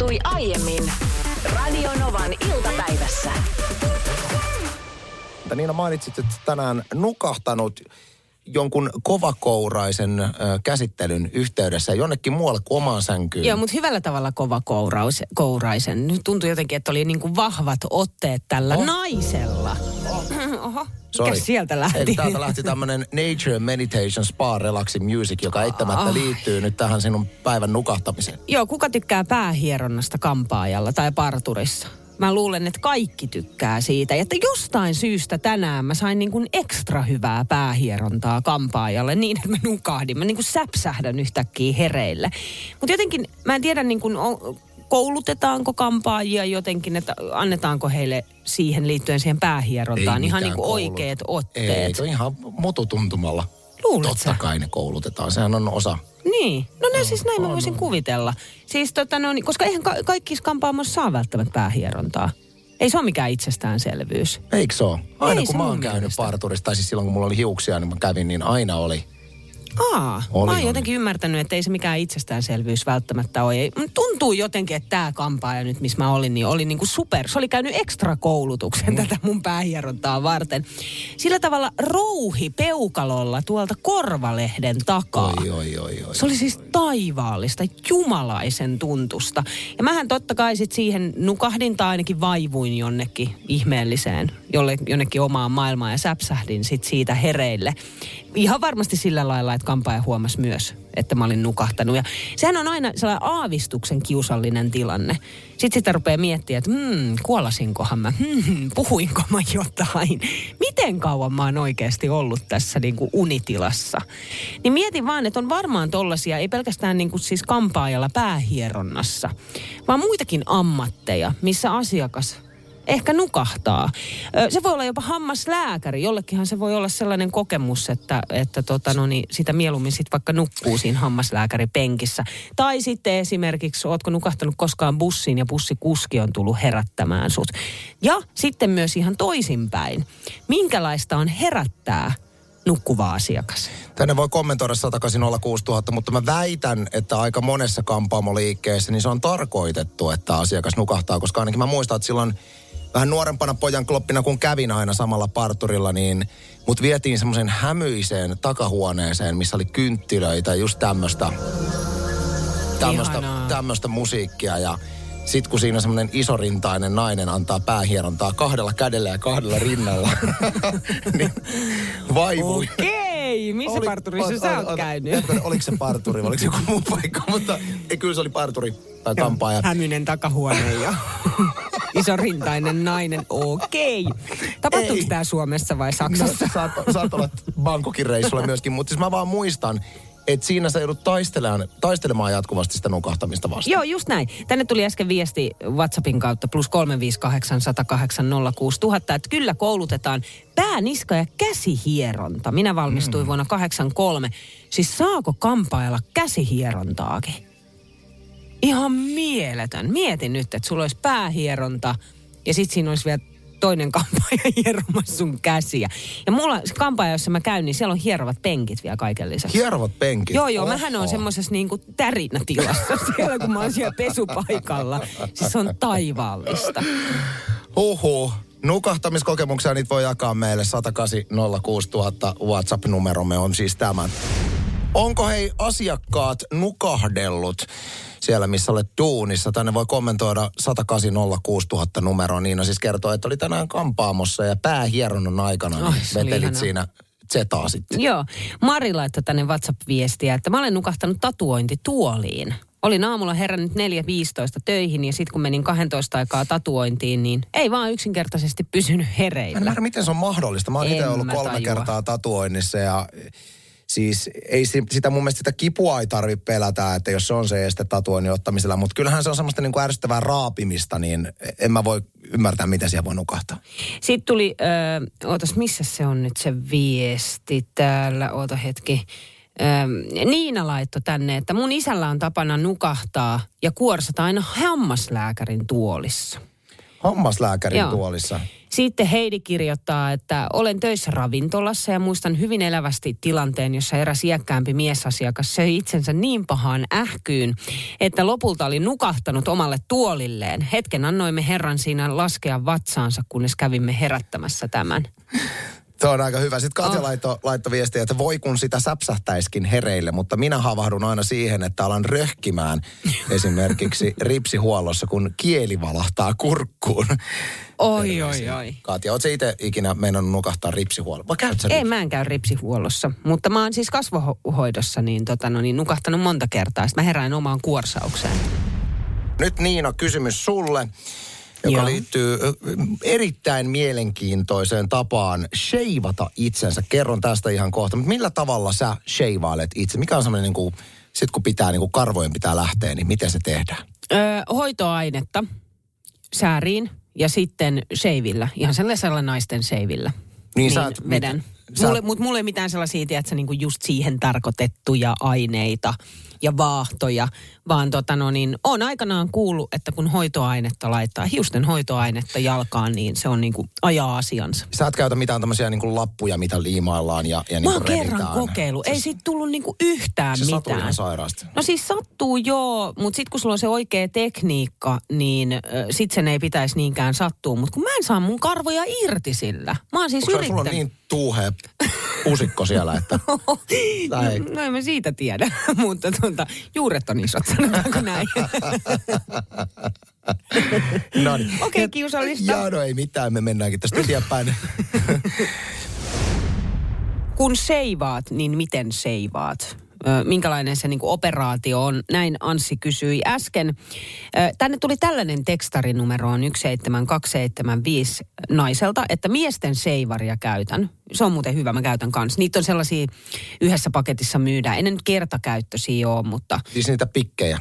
tapahtui aiemmin Radionovan iltapäivässä. Niina mainitsit, että tänään nukahtanut jonkun kovakouraisen ö, käsittelyn yhteydessä jonnekin muualle kuin omaan sänkyyn. Joo, mutta hyvällä tavalla kova kouraus, kouraisen. Nyt tuntui jotenkin, että oli niin kuin vahvat otteet tällä Oh. oh. naisella. Oho, Sorry. mikä sieltä Eli lähti? täältä lähti tämmöinen Nature Meditation Spa Relaxing Music, joka eittämättä Ai. liittyy nyt tähän sinun päivän nukahtamiseen. Joo, kuka tykkää päähieronnasta kampaajalla tai parturissa? Mä luulen, että kaikki tykkää siitä. Ja että jostain syystä tänään mä sain niin kuin ekstra hyvää päähierontaa kampaajalle niin, että mä nukahdin. Mä niin kuin säpsähdän yhtäkkiä hereille. Mutta jotenkin, mä en tiedä niin kuin, on- koulutetaanko kampaajia jotenkin, että annetaanko heille siihen liittyen siihen päähierontaan ihan niin kuin oikeat Ei, otteet. on ihan mututuntumalla. Luulet Totta kai ne koulutetaan. Sehän on osa. Niin, no ne siis näin mä voisin kuvitella. Siis tota no, niin, koska eihän ka- kaikki kampaamossa saa välttämättä päähierontaa. Ei se ole mikään itsestäänselvyys. Eikö se ole? Aina Ei kun mä oon käynyt mielestä. parturissa, tai siis silloin kun mulla oli hiuksia, niin mä kävin, niin aina oli. Aa, Oli, mä oli. oon jotenkin ymmärtänyt, että ei se mikään itsestäänselvyys välttämättä ole. Ei- Tuntuu jotenkin, että tämä kampaaja nyt, missä mä olin, niin oli niinku super. Se oli käynyt ekstra koulutuksen tätä mun päähierontaa varten. Sillä tavalla rouhi peukalolla tuolta korvalehden takaa. Oi, oi, oi, oi. Se oli siis taivaallista, jumalaisen tuntusta. Ja mähän totta kai sit siihen nukahdin tai ainakin vaivuin jonnekin ihmeelliseen, jolle, jonnekin omaan maailmaan ja säpsähdin sit siitä hereille. Ihan varmasti sillä lailla, että kampaaja huomasi myös, että mä olin nukahtanut. Ja sehän on aina sellainen aavistuksen kiusallinen tilanne. Sitten sitä rupeaa miettimään, että hmm, kuolasinkohan mä, hmm, puhuinko mä jotain. Miten kauan mä oon oikeasti ollut tässä niin kuin unitilassa. Niin mietin vaan, että on varmaan tollasia, ei pelkästään niin kuin siis kampaajalla päähieronnassa, vaan muitakin ammatteja, missä asiakas ehkä nukahtaa. Se voi olla jopa hammaslääkäri. Jollekinhan se voi olla sellainen kokemus, että, että tota, no niin, sitä mieluummin sit vaikka nukkuu siinä hammaslääkäripenkissä. Tai sitten esimerkiksi, ootko nukahtanut koskaan bussiin ja bussikuski on tullut herättämään sut. Ja sitten myös ihan toisinpäin. Minkälaista on herättää nukkuva asiakas? Tänne voi kommentoida 180 mutta mä väitän, että aika monessa kampaamoliikkeessä niin se on tarkoitettu, että asiakas nukahtaa, koska ainakin mä muistan, että silloin vähän nuorempana pojan kloppina, kun kävin aina samalla parturilla, niin mut vietiin semmoisen hämyiseen takahuoneeseen, missä oli kynttilöitä, just tämmöistä tämmöistä, Ihanaa. tämmöistä musiikkia ja sit kun siinä semmoinen isorintainen nainen antaa päähierontaa kahdella kädellä ja kahdella rinnalla, niin vaivui. Okei, missä Oli- parturissa ot- sä ot- oot ot- käynyt? Oliko se parturi vai oliko se joku muu paikka, mutta ei, kyllä se oli parturi tai kampaaja. Hämynen takahuone ja isorintainen nainen. Okei. Tapahtuuko Ei. tämä Suomessa vai No, Saksassa? saat, saat olla Bangkokin reissulla myöskin, mutta siis mä vaan muistan, että siinä sä joudut taistelemaan, taistelemaan jatkuvasti sitä nukahtamista vastaan. Joo, just näin. Tänne tuli äsken viesti WhatsAppin kautta plus 358 108 06000, että kyllä koulutetaan pää, niska ja käsihieronta. Minä valmistuin mm. vuonna 83. Siis saako kampailla käsihierontaakin? Ihan mieletön. Mietin nyt, että sulla olisi päähieronta ja sitten siinä olisi vielä toinen kampaaja hieromassa sun käsiä. Ja mulla se kampaaja, jossa mä käyn, niin siellä on hierovat penkit vielä kaiken lisäksi. Hierovat penkit. Joo, joo. Mähän on Oho. semmoisessa niinku tärinätilassa siellä, kun mä oon siellä pesupaikalla. Siis se on taivaallista. Huhhuh. Nukahtamiskokemuksia niitä voi jakaa meille 108 000 WhatsApp-numeromme on siis tämä. Onko hei asiakkaat nukahdellut siellä, missä olet duunissa? Tänne voi kommentoida 108 000 numeroa. Niina siis kertoo, että oli tänään kampaamossa ja päähieronnan aikana Ai, niin vetelit siinä zetaa sitten. Joo. Mari laittoi tänne WhatsApp-viestiä, että mä olen nukahtanut tatuointituoliin. Olin aamulla herännyt 4.15 töihin ja sitten kun menin 12 aikaa tatuointiin, niin ei vaan yksinkertaisesti pysynyt Mä en hereillä. ymmärrä, miten se on mahdollista. Mä oon itse ollut kolme tajua. kertaa tatuoinnissa ja siis ei si- sitä mun mielestä sitä kipua ei tarvitse pelätä, että jos se on se este tatuoinnin ottamisella, mutta kyllähän se on semmoista niin kuin ärsyttävää raapimista, niin en mä voi ymmärtää, miten siellä voi nukahtaa. Sitten tuli, ö, ootas, missä se on nyt se viesti täällä, oota hetki. Ö, Niina laittoi tänne, että mun isällä on tapana nukahtaa ja kuorsata aina hammaslääkärin tuolissa. Hammaslääkärin Joo. tuolissa. Sitten Heidi kirjoittaa, että olen töissä ravintolassa ja muistan hyvin elävästi tilanteen, jossa eräs iäkkäämpi miesasiakas söi itsensä niin pahaan ähkyyn, että lopulta oli nukahtanut omalle tuolilleen. Hetken annoimme herran siinä laskea vatsaansa, kunnes kävimme herättämässä tämän. Tuo on aika hyvä. Sitten Katja Oh. laittoi, laittoi viestiä, että voi kun sitä säpsähtäiskin hereille, mutta minä havahdun aina siihen, että alan röhkimään esimerkiksi ripsihuollossa, kun kieli valahtaa kurkkuun. Oi, oi, oi. Katja, ootko itse ikinä meinannut nukahtaa ripsihuollossa? Vai käyt sä Ei, mä en käy ripsihuollossa, mutta mä oon siis kasvohoidossa niin, tota, no, niin nukahtanut monta kertaa. Sitten mä herään omaan kuorsaukseen. Nyt Niina, kysymys sulle, joka Joo. liittyy erittäin mielenkiintoiseen tapaan sheivata itsensä. Kerron tästä ihan kohta, mutta millä tavalla sä sheivailet itse? Mikä on semmoinen, niin kuin, sit kun pitää, niin kuin karvojen pitää lähteä, niin miten se tehdään? Öö, hoitoainetta sääriin ja sitten seivillä. Ihan sellaisella naisten seivillä. Niin sä et- vedän. mit- sä- Mulle, mutta mulle ei mitään sellaisia, tiedätkö, niin kuin just siihen tarkoitettuja aineita ja vaahtoja, vaan tota no niin, on aikanaan kuullut, että kun hoitoainetta laittaa, hiusten hoitoainetta jalkaan, niin se on niin kuin ajaa asiansa. Sä et käytä mitään tämmöisiä niin kuin lappuja, mitä liimaillaan ja, ja Mä niin oon kuin kerran revitään. kokeillut. Ei siitä tullut niinku yhtään Se mitään. ihan sairaasti. No siis sattuu joo, mutta sitten kun sulla on se oikea tekniikka, niin äh, sit sen ei pitäisi niinkään sattua. Mutta kun mä en saa mun karvoja irti sillä. Mä oon siis Onko sulla yrittänyt. niin tuuhea pusikko siellä, että... Tai... No en mä siitä tiedä, mutta tuota, juuret on isot, sanotaanko näin. No niin. Okei, kiusallista. Joo, no ei mitään, me mennäänkin tästä eteenpäin. kun seivaat, niin miten seivaat? Minkälainen se niin operaatio on? Näin Anssi kysyi äsken. Tänne tuli tällainen tekstari numeroon 17275 naiselta, että miesten seivaria käytän. Se on muuten hyvä, mä käytän kanssa. Niitä on sellaisia yhdessä paketissa myydään. En nyt kertakäyttöisiä ole, mutta siis niitä pikkejä.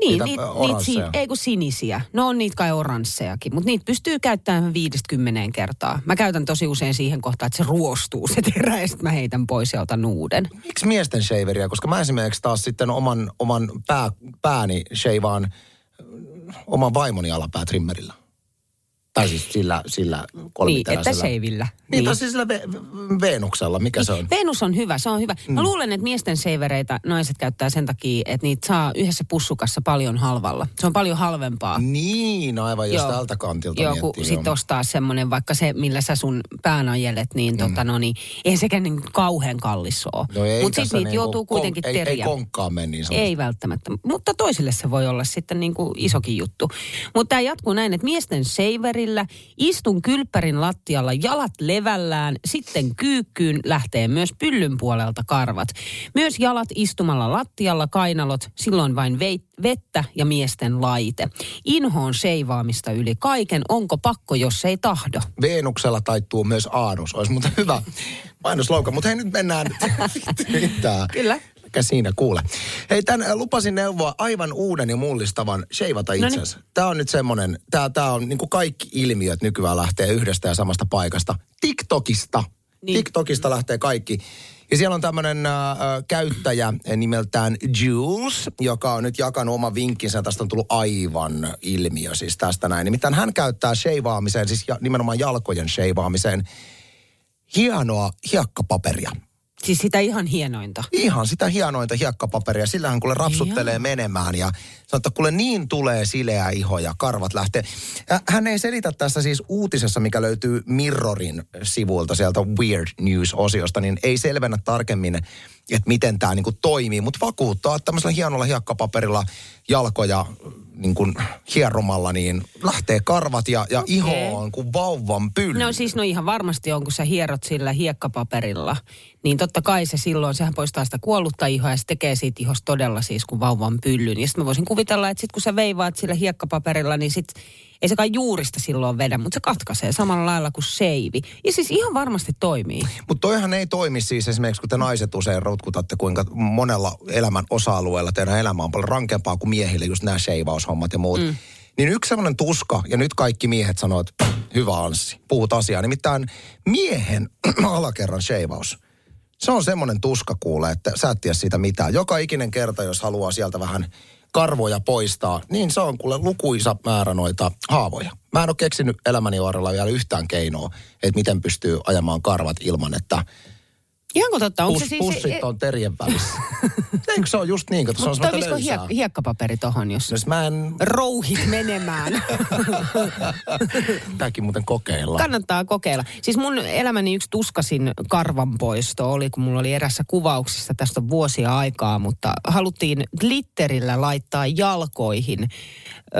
Niin, Niitä, oransseja. si- ei kun sinisiä. No on niitä kai oranssejakin, mutta niitä pystyy käyttämään viidestä kymmeneen kertaa. Mä käytän tosi usein siihen kohtaan, että se ruostuu se terä ja sitten mä heitän pois ja otan uuden. Miksi miesten shaveria? Koska mä esimerkiksi taas sitten oman, oman pää, pääni sheivaan oman vaimoni alapäätrimmerillä. Tai siis sillä, sillä Niin, että kolmiteräisellä. seivillä. Niin, tai siis sillä ve- Venuksella, mikä se on? Venus on hyvä, se on hyvä. Mä luulen, että miesten seivereitä naiset käyttää sen takia, että niitä saa yhdessä pussukassa paljon halvalla. Se on paljon halvempaa. Niin, aivan, jos tältä kantilta Joo, kun sitten ostaa semmoinen, vaikka se, millä sä sun pään ajelet, niin, mm. tota, no niin ei sekään niin kauhean kallis ole. No ei Mutta sitten niitä niinku joutuu kuitenkin kon, ei, ei teriä. konkkaan mene niin sanotusti. Ei välttämättä, mutta toisille se voi olla sitten niin kuin isokin juttu. Mutta tämä jatkuu näin, että miesten seiverillä istun kylppärin lattialla jalat levällään, sitten kyykkyyn lähtee myös pyllyn puolelta karvat. Myös jalat istumalla lattialla, kainalot, silloin vain veit- vettä ja miesten laite. Inhoon seivaamista yli kaiken, onko pakko, jos ei tahdo? Veenuksella taittuu myös aanus. Olisi muuten hyvä mainoslouka. Mutta hei, nyt mennään. Kyllä. Mikä siinä kuule. Hei, tämän äh, lupasin neuvoa aivan uuden ja mullistavan sheivata Noniin. itsensä. Tämä on nyt semmoinen, tämä, tämä on niin kuin kaikki ilmiöt nykyään lähtee yhdestä ja samasta paikasta. TikTokista. Niin. TikTokista lähtee kaikki. Ja siellä on tämmöinen äh, käyttäjä nimeltään Jules, joka on nyt jakanut oman vinkkinsä. Tästä on tullut aivan ilmiö siis tästä näin. Nimittäin hän käyttää sheivaamiseen, siis ja, nimenomaan jalkojen sheivaamiseen, hienoa hiekkapaperia. Siis sitä ihan hienointa. Ihan sitä hienointa hiekkapaperia. Sillä hän kuule rapsuttelee Joo. menemään ja sanoo, että kuule niin tulee sileä iho ja karvat lähtee. Ja Hän ei selitä tässä siis uutisessa, mikä löytyy Mirrorin sivuilta sieltä Weird News-osiosta, niin ei selvennä tarkemmin, että miten tämä niinku toimii, mutta vakuuttaa, että tämmöisellä hienolla hiekkapaperilla jalkoja niin kuin hieromalla, niin lähtee karvat ja, ja Okei. iho on kuin vauvan pylly. No siis no ihan varmasti on, kun sä hierot sillä hiekkapaperilla, niin totta kai se silloin, sehän poistaa sitä kuollutta ihoa ja se tekee siitä ihosta todella siis kuin vauvan pyllyn. Ja sitten mä voisin kuvitella, että sit kun sä veivaat sillä hiekkapaperilla, niin sit ei se kai juurista silloin vedä, mutta se katkaisee samalla lailla kuin seivi. Ja siis ihan varmasti toimii. Mutta toihan ei toimi siis esimerkiksi, kun te naiset usein rotkutatte, kuinka monella elämän osa-alueella teidän elämä on paljon rankempaa kuin miehille, just nämä sheivaushommat ja muut. Mm. Niin yksi sellainen tuska, ja nyt kaikki miehet sanoo, että hyvä Anssi, puhut asiaa. Nimittäin miehen alakerran sheivaus. Se on semmoinen tuska kuule, että sä et tiedä siitä mitään. Joka ikinen kerta, jos haluaa sieltä vähän karvoja poistaa, niin se on kuule lukuisa määrä noita haavoja. Mä en ole keksinyt elämäni varrella vielä yhtään keinoa, että miten pystyy ajamaan karvat ilman, että Ihanko totta? Onko pus, se siis... pussit on terien välissä. Eikö se ole just niin, että se on semmoista löysää? hiek- hiekkapaperi tohon, jos jos mä en... rouhit menemään? Tämäkin muuten kokeillaan. Kannattaa kokeilla. Siis mun elämäni yksi tuskasin karvanpoisto oli, kun mulla oli erässä kuvauksissa tästä on vuosia aikaa, mutta haluttiin glitterillä laittaa jalkoihin ö,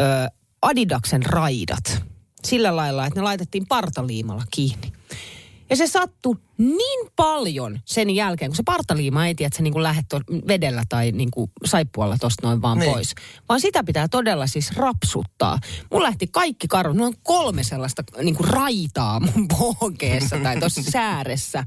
Adidaksen raidat. Sillä lailla, että ne laitettiin partaliimalla kiinni. Ja se sattui niin paljon sen jälkeen, kun se partaliima ei tiedä, että se niin lähde vedellä tai niin kuin saippualla tosta noin vaan Niin. pois. Vaan sitä pitää todella siis rapsuttaa. Mun lähti kaikki karvat, mulla on kolme sellaista niin kuin raitaa mun pohkeessa tai tuossa sääressä,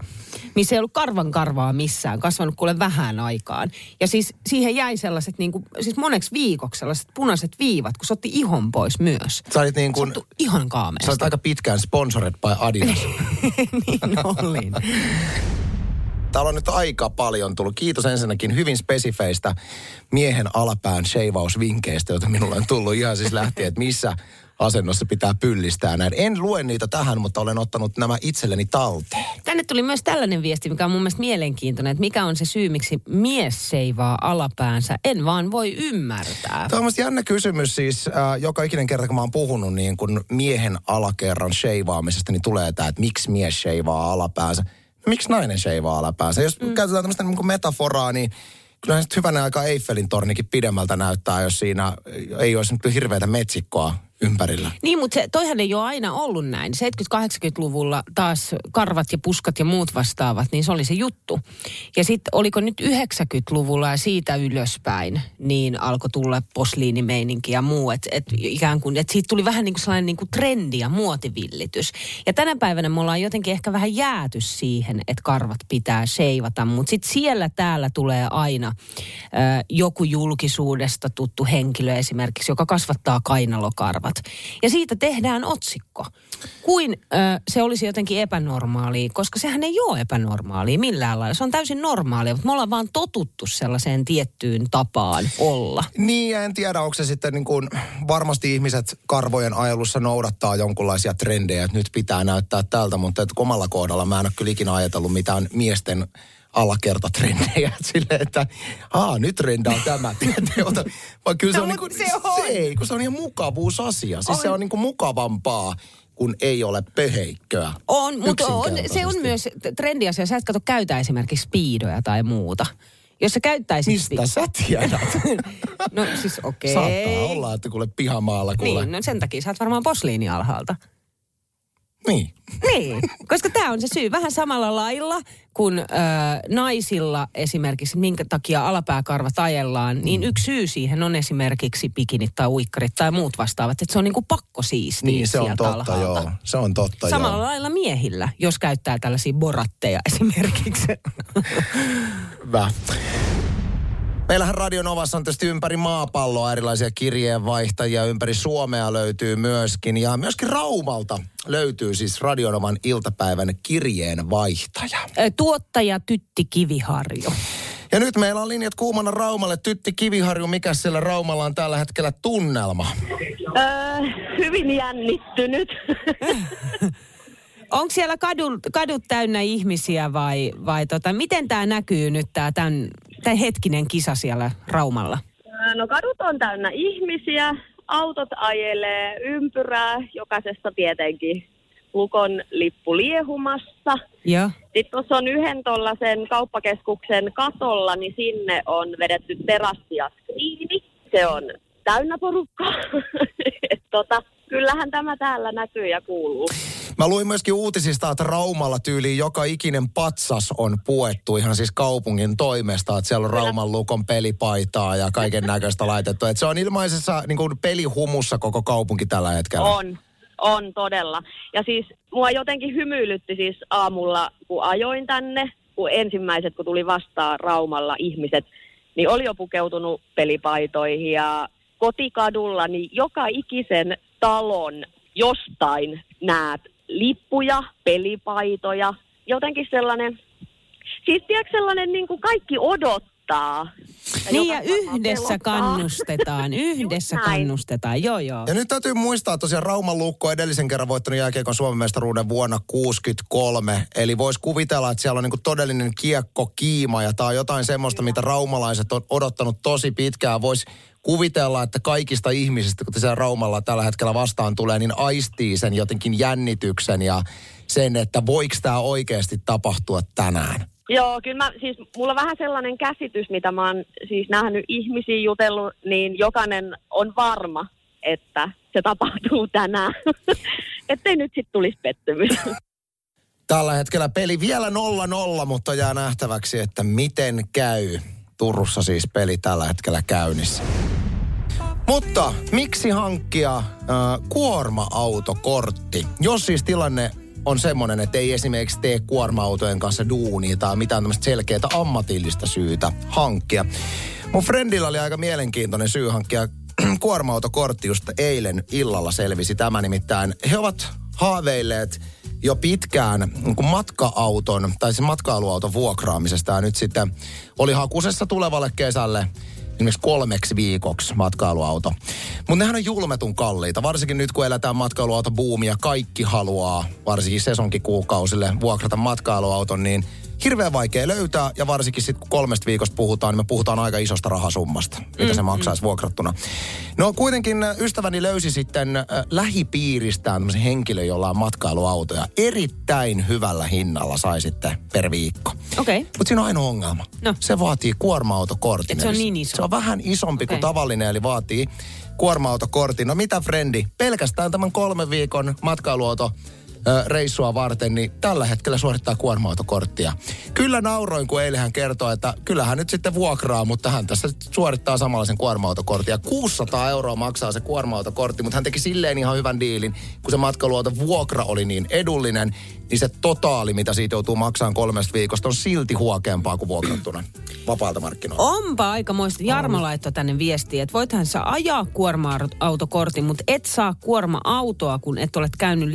missä ei ollut karvan karvaa missään, kasvanut kuule vähän aikaan. Ja siis siihen jäi sellaiset niin kuin, siis moneksi viikoksi sellaiset punaiset viivat, kun se otti ihon pois myös. Sä olit niin kuin, ihan sä kaameesti. olit aika pitkään sponsored by Adidas. niin olin. Täällä on nyt aika paljon tullut. Kiitos ensinnäkin hyvin spesifeistä miehen alapään sheivausvinkkeistä, joita minulle on tullut ihan siis lähtien, että missä asennossa pitää pyllistää näin. En lue niitä tähän, mutta olen ottanut nämä itselleni talteen. Tänne tuli myös tällainen viesti, mikä on mun mielestä mielenkiintoinen, että mikä on se syy, miksi mies seivaa alapäänsä. En vaan voi ymmärtää. Tämä on jännä kysymys siis, äh, joka ikinen kerta kun mä oon puhunut niin kun miehen alakerran sheivaamisesta, niin tulee tämä, että miksi mies sheivaa alapäänsä. No, miksi nainen sheivaa alapäänsä? Jos mm. käytetään tämmöistä niin metaforaa, niin kyllähän sitten hyvänä aika Eiffelin tornikin pidemmältä näyttää, jos siinä ei olisi nyt hirveätä metsikkoa ympärillä. Niin, mutta se, toihan ei ole aina ollut näin. 70-80-luvulla taas karvat ja puskat ja muut vastaavat, niin se oli se juttu. Ja sitten oliko nyt 90-luvulla ja siitä ylöspäin, niin alkoi tulla posliinimeininki ja muu. Että et ikään kuin, että siitä tuli vähän niin kuin sellainen niin kuin trendi ja muotivillitys. Ja tänä päivänä me ollaan jotenkin ehkä vähän jääty siihen, että karvat pitää seivata. Mutta sitten siellä täällä tulee aina ö, joku julkisuudesta tuttu henkilö esimerkiksi, joka kasvattaa kainalokarvat. Ja siitä tehdään otsikko. Kuin ö, se olisi jotenkin epänormaalia, koska sehän ei ole epänormaalia millään lailla. Se on täysin normaalia, mutta me ollaan vaan totuttu sellaiseen tiettyyn tapaan olla. Niin, ja en tiedä, onko se sitten niin kuin, varmasti ihmiset karvojen ajelussa noudattaa jonkunlaisia trendejä, että nyt pitää näyttää tältä, mutta omalla kohdalla mä en ole kyllä ikinä ajatellut mitään miesten alakertatrendejä. Silleen, että aa, nyt trendaa tämä. Ota- Vaan kyllä se No, on, niin kuin, se on. se ei, kun se on ihan mukavuusasia. Siis On. se on niin kuin mukavampaa, kun ei ole pöheikköä. On, mutta on, se on myös trendiasia. Sä et kato käytä esimerkiksi speedoja tai muuta. Jos sä käyttäisit... Mistä sä tiedät? No siis okei. Saattaa olla, että kuule pihamaalla kuule. Niin, no sen takia sä oot varmaan posliini alhaalta. Niin. Niin, koska tämä on se syy. Vähän samalla lailla kuin ö, naisilla esimerkiksi, minkä takia alapääkarvat ajellaan, niin yksi syy siihen on esimerkiksi pikinit tai uikkarit tai muut vastaavat. Että se on niinku pakko siistiä Niin, se on totta, alhaalta. joo. Se on totta, Samalla joo. lailla miehillä, jos käyttää tällaisia boratteja esimerkiksi. Hyvä. Meillähän Radio Novassa on tietysti ympäri maapalloa erilaisia kirjeenvaihtajia, ympäri Suomea löytyy myöskin. Ja myöskin Raumalta löytyy siis Radio Novan iltapäivän kirjeenvaihtaja. Tuottaja Tytti Kiviharju. Ja nyt meillä on linjat kuumana Raumalle. Tytti Kiviharju, mikä siellä Raumalla on tällä hetkellä tunnelma? Öö, hyvin jännittynyt. Onko siellä kadut, kadut täynnä ihmisiä vai, vai tota, miten tämä näkyy nyt tämä tämän, tämän hetkinen kisa siellä Raumalla? No kadut on täynnä ihmisiä, autot ajelee ympyrää, jokaisessa tietenkin Lukon lippu liehumassa. Joo. Sitten tuossa on yhden tuollaisen kauppakeskuksen katolla, niin sinne on vedetty terassi ja skriini. Se on täynnä porukkaa. Tota, kyllähän tämä täällä näkyy ja kuuluu. Mä luin myöskin uutisista, että Raumalla tyyliin joka ikinen patsas on puettu ihan siis kaupungin toimesta. Että siellä on Rauman lukon pelipaitaa ja kaiken näköistä laitettu. Että se on ilmaisessa niin kuin pelihumussa koko kaupunki tällä hetkellä. On, on todella. Ja siis mua jotenkin hymyilytti siis aamulla, kun ajoin tänne, kun ensimmäiset, kun tuli vastaan Raumalla ihmiset, niin oli jo pukeutunut pelipaitoihin ja kotikadulla, niin joka ikisen talon jostain näet lippuja, pelipaitoja, jotenkin sellainen, siis tiedätkö sellainen niin kuin kaikki odottaa pelottaa. Niin ja yhdessä pelottaa. kannustetaan, yhdessä kannustetaan, joo joo. Ja nyt täytyy muistaa tosiaan Rauman Lukko on edellisen kerran voittanut jääkiekon Suomen mestaruuden vuonna 63. Eli voisi kuvitella, että siellä on niinku todellinen kiekko kiima ja tämä on jotain semmoista, mitä raumalaiset on odottanut tosi pitkään. Voisi kuvitella, että kaikista ihmisistä, kun siellä Raumalla tällä hetkellä vastaan tulee, niin aistii sen jotenkin jännityksen ja sen, että voiko tämä oikeasti tapahtua tänään. Joo, kyllä mä, siis mulla on vähän sellainen käsitys, mitä mä oon siis nähnyt ihmisiä jutellut, niin jokainen on varma, että se tapahtuu tänään. Ettei nyt sitten tulisi pettymys. Tällä hetkellä peli vielä 0-0, mutta jää nähtäväksi, että miten käy. Turussa siis peli tällä hetkellä käynnissä. Mutta miksi hankkia äh, kuorma-autokortti? Jos siis tilanne on semmoinen, että ei esimerkiksi tee kuorma-autojen kanssa duunia tai mitään tämmöistä selkeää ammatillista syytä hankkia. Mun friendillä oli aika mielenkiintoinen syy hankkia kuorma-autokortti just eilen illalla selvisi tämä nimittäin. He ovat haaveilleet jo pitkään niin matka-auton tai sen matkailuauton vuokraamisesta ja nyt sitten oli hakusessa tulevalle kesälle esimerkiksi kolmeksi viikoksi matkailuauto. Mutta nehän on julmetun kalliita, varsinkin nyt kun eletään matkailuautobuumia. Kaikki haluaa, varsinkin sesonkikuukausille, vuokrata matkailuauton, niin hirveän vaikea löytää. Ja varsinkin sitten kun kolmesta viikosta puhutaan, niin me puhutaan aika isosta rahasummasta, mitä se maksaisi vuokrattuna. No kuitenkin äh, ystäväni löysi sitten äh, lähipiiristään tämmöisen henkilön, jolla on matkailuautoja. Erittäin hyvällä hinnalla sai sitten per viikko. Okei. Okay. Mutta siinä on ainoa ongelma. No. Se vaatii kuorma-autokortin. Et se on niin iso. Se on vähän isompi kuin Okei. tavallinen, eli vaatii kuorma-autokortin. No mitä, frendi? Pelkästään tämän kolmen viikon matkailuauto reissua varten, niin tällä hetkellä suorittaa kuorma-autokorttia. Kyllä nauroin, kun eilen hän kertoi, että kyllä hän nyt sitten vuokraa, mutta hän tässä suorittaa samalla sen kuorma-autokortin. Ja 600 euroa maksaa se kuorma-autokortti, mutta hän teki silleen ihan hyvän diilin, kun se matkailuauto vuokra oli niin edullinen, niin se totaali, mitä siitä joutuu maksamaan kolmesta viikosta, on silti huokeampaa kuin vuokrattuna vapaalta markkinoilta. Onpa aikamoista. Jarmo laittoi tänne viestiä, että voithan sä ajaa kuorma-autokortin, mutta et saa kuorma-autoa, kun et ole käynyt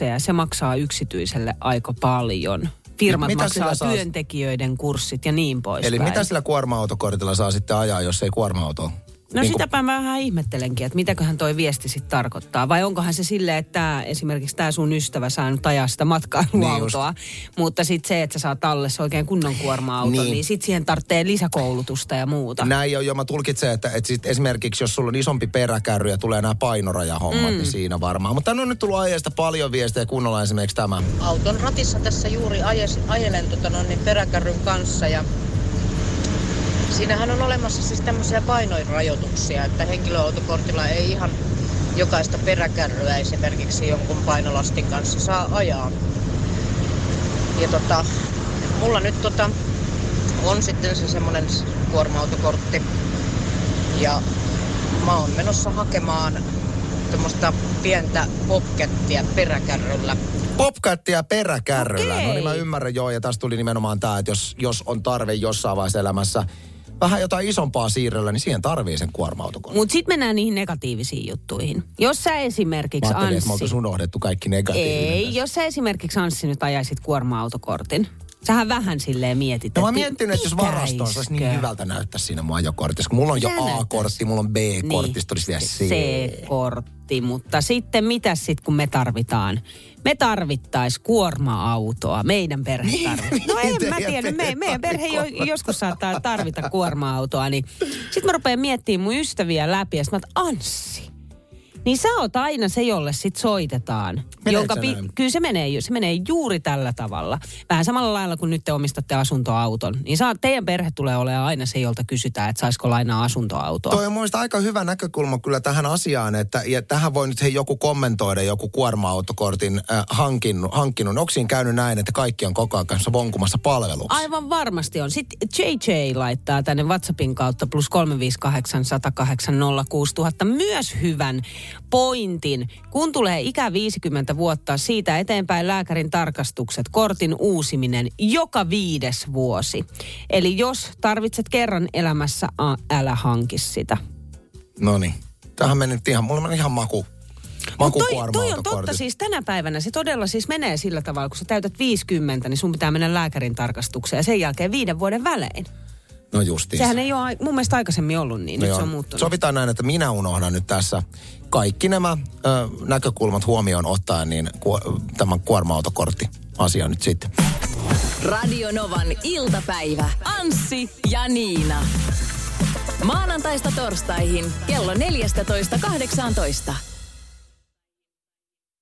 lisäkursseja. Se maksaa yksityiselle aika paljon. Firmat Mitä maksaa saa- työntekijöiden kurssit ja niin poispäin. Eli mitä sillä kuorma-autokortilla saa sitten ajaa, jos ei kuorma-auto? No Niin kun- sitäpä mä vähän ihmettelenkin, että mitäköhän toi viesti sitten tarkoittaa. Vai onkohan se silleen, että tää, esimerkiksi tämä sun ystävä saa nyt ajaa sitä matkailuautoa, mutta sitten se, että sä saat tallessa oikein kunnon kuorma-auton, Niin. niin, niin sitten siihen tarvitsee lisäkoulutusta ja muuta. Näin on jo, mä tulkitsen, että, että sit esimerkiksi jos sulla on isompi peräkärry ja tulee nämä painorajahommat, mm. niin siinä varmaan. Mutta tänne on nyt tullut aiheesta paljon viestejä, kunnolla esimerkiksi tämä. auton ratissa tässä juuri ajes, ajelen tota niin peräkärryn kanssa ja siinähän on olemassa siis tämmöisiä painorajoituksia, että henkilöautokortilla ei ihan jokaista peräkärryä esimerkiksi jonkun painolastin kanssa saa ajaa. Ja tota, mulla nyt tota, on sitten se semmoinen kuorma-autokortti ja mä oon menossa hakemaan tämmöistä pientä pockettia peräkärryllä. Popcattia peräkärryllä. Okei. No niin mä ymmärrän joo, ja tässä tuli nimenomaan tämä, että jos, jos on tarve jossain vaiheessa elämässä vähän jotain isompaa siirrellä, niin siihen tarvii sen kuorma-autokortin. Mutta sitten mennään niihin negatiivisiin juttuihin. Jos sä Mä esimerkiksi oltaisiin Anssi... unohdettu kaikki negatiivinen. Ei, jos sä esimerkiksi Anssi nyt ajaisit kuorma-autokortin. Sähän vähän silleen mietit, No mä miettinyt, että jos varastoon saisi niin hyvältä näyttää siinä mun ajokortissa. Kun mulla on jo A-kortti, mulla on B-kortti, niin. tulisi vielä C. C-kortti, mutta sitten mitä sitten kun me tarvitaan? Me tarvittais kuorma-autoa. Meidän perhe Niin, tarvitsee. No en mä tiedä. Me, meidän perhe jo, joskus saattaa tarvita kuorma-autoa. Niin. Sitten mä rupean miettimään mun ystäviä läpi ja sitten mä Anssi. Niin sä oot aina se, jolle sit soitetaan. Se näin? kyllä se menee, se menee juuri tällä tavalla. Vähän samalla lailla kuin nyt te omistatte asuntoauton. Niin saa, teidän perhe tulee olemaan aina se, jolta kysytään, että saisiko lainaa asuntoautoa. Toi on mun aika hyvä näkökulma kyllä tähän asiaan, että ja tähän voi nyt hei joku kommentoida, joku kuorma-autokortin äh, hankinnut, hankkinut. Onko siinä käynyt näin, että kaikki on koko ajan kanssa vonkumassa palveluksi? Aivan varmasti on. Sitten JJ laittaa tänne WhatsAppin kautta plus 358 108 06000 myös hyvän pointin. Kun tulee ikä 50 vuotta, siitä eteenpäin lääkärin tarkastukset, kortin uusiminen joka viides vuosi. Eli jos tarvitset kerran elämässä, älä hanki sitä. No niin. Tähän meni ihan, mulla on ihan maku. Mut toi, toi on totta siis tänä päivänä. Se todella siis menee sillä tavalla, kun sä täytät 50, niin sun pitää mennä lääkärin tarkastukseen ja sen jälkeen viiden vuoden välein. No justiin. Sehän ei ole mun mielestä aikaisemmin ollut niin, No nyt joo. se on muuttunut. Sovitaan näin, että minä unohdan nyt tässä kaikki nämä ö, näkökulmat huomioon ottaen, niin ku, tämän kuorma-autokortti asia nyt sitten. Radio Novan iltapäivä. Anssi ja Niina. Maanantaista torstaihin kello 14.18.